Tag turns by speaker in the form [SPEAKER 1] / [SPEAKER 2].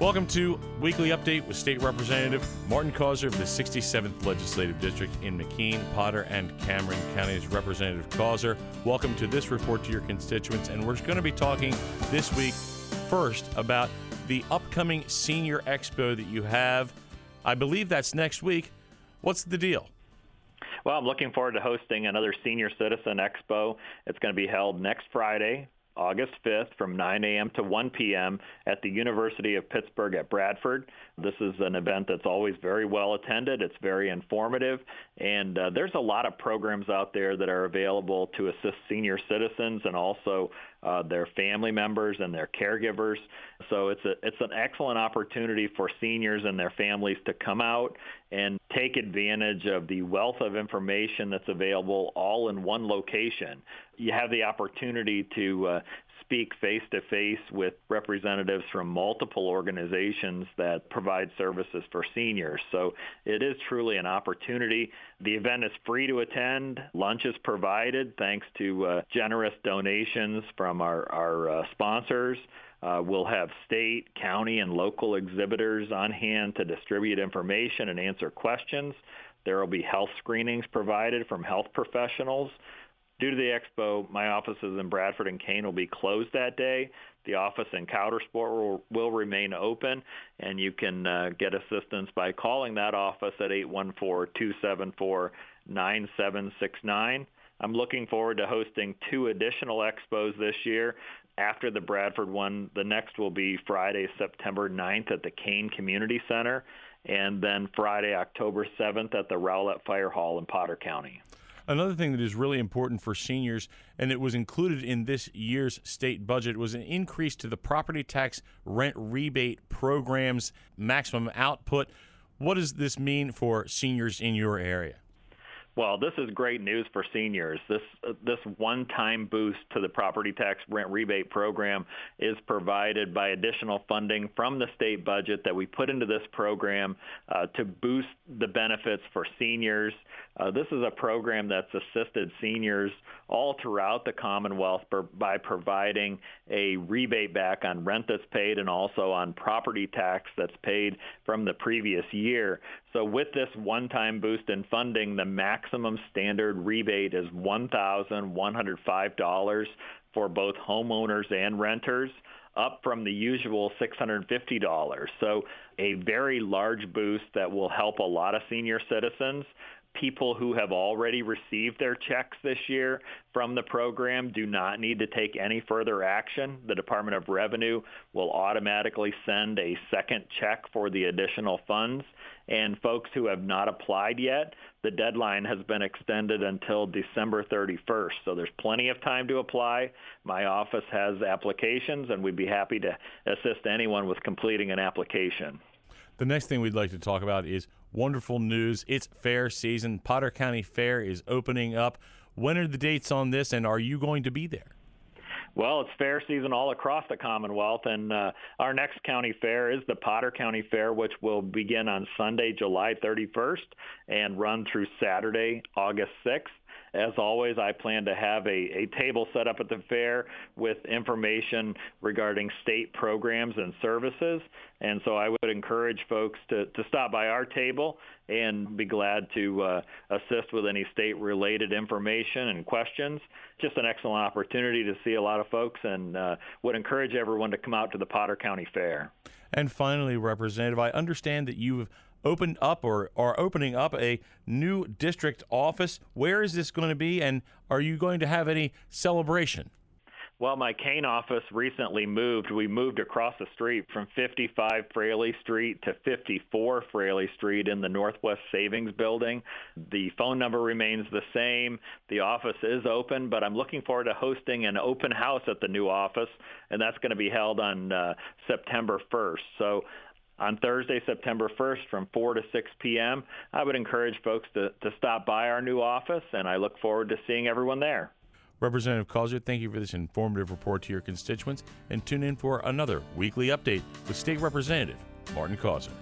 [SPEAKER 1] Welcome to Weekly Update with State Representative Martin Causer of the 67th Legislative District in McKean, Potter, and Cameron Counties. Representative Causer, welcome to this report to your constituents. And we're going to be talking this week first about the upcoming Senior Expo that you have. I believe that's next week. What's the deal?
[SPEAKER 2] Well, I'm looking forward to hosting another Senior Citizen Expo. It's going to be held next Friday, August 5th from 9 a.m. to 1 p.m. at the University of Pittsburgh at Bradford. This is an event that's always very well attended. It's very informative, and uh, there's a lot of programs out there that are available to assist senior citizens and also uh, their family members and their caregivers. So it's a it's an excellent opportunity for seniors and their families to come out and take advantage of the wealth of information that's available all in one location. You have the opportunity to uh, speak face to face with representatives from multiple organizations that provide services for seniors. So it is truly an opportunity. The event is free to attend. Lunch is provided thanks to uh, generous donations from our, our uh, sponsors. Uh, we'll have state, county, and local exhibitors on hand to distribute information and answer questions. There will be health screenings provided from health professionals. Due to the expo, my offices in Bradford and Kane will be closed that day. The office in Coudersport will, will remain open, and you can uh, get assistance by calling that office at 814-274-9769. I'm looking forward to hosting two additional expos this year. After the Bradford one, the next will be Friday, September 9th at the Kane Community Center, and then Friday, October 7th at the Roulette Fire Hall in Potter County.
[SPEAKER 1] Another thing that is really important for seniors, and it was included in this year's state budget, was an increase to the property tax rent rebate program's maximum output. What does this mean for seniors in your area?
[SPEAKER 2] Well, this is great news for seniors. This uh, this one-time boost to the property tax rent rebate program is provided by additional funding from the state budget that we put into this program uh, to boost the benefits for seniors. Uh, this is a program that's assisted seniors all throughout the Commonwealth by providing a rebate back on rent that's paid and also on property tax that's paid from the previous year. So with this one-time boost in funding, the maximum standard rebate is $1,105 for both homeowners and renters up from the usual $650. So a very large boost that will help a lot of senior citizens people who have already received their checks this year from the program do not need to take any further action. The Department of Revenue will automatically send a second check for the additional funds. And folks who have not applied yet, the deadline has been extended until December 31st. So there's plenty of time to apply. My office has applications, and we'd be happy to assist anyone with completing an application.
[SPEAKER 1] The next thing we'd like to talk about is wonderful news. It's fair season. Potter County Fair is opening up. When are the dates on this, and are you going to be there?
[SPEAKER 2] Well, it's fair season all across the Commonwealth, and uh, our next county fair is the Potter County Fair, which will begin on Sunday, July 31st, and run through Saturday, August 6th. As always, I plan to have a, a table set up at the fair with information regarding state programs and services. And so I would encourage folks to, to stop by our table and be glad to uh, assist with any state-related information and questions. Just an excellent opportunity to see a lot of folks and uh, would encourage everyone to come out to the Potter County Fair.
[SPEAKER 1] And finally, Representative, I understand that you've opened up or are opening up a new district office. Where is this going to be, and are you going to have any celebration?
[SPEAKER 2] Well, my Kane office recently moved. We moved across the street from 55 Fraley Street to 54 Fraley Street in the Northwest Savings Building. The phone number remains the same. The office is open, but I'm looking forward to hosting an open house at the new office, and that's going to be held on uh, September 1st. So on Thursday, September 1st from 4 to 6 p.m. I would encourage folks to, to stop by our new office, and I look forward to seeing everyone there.
[SPEAKER 1] Representative Causer, thank you for this informative report to your constituents, and tune in for another weekly update with State Representative Martin Causer.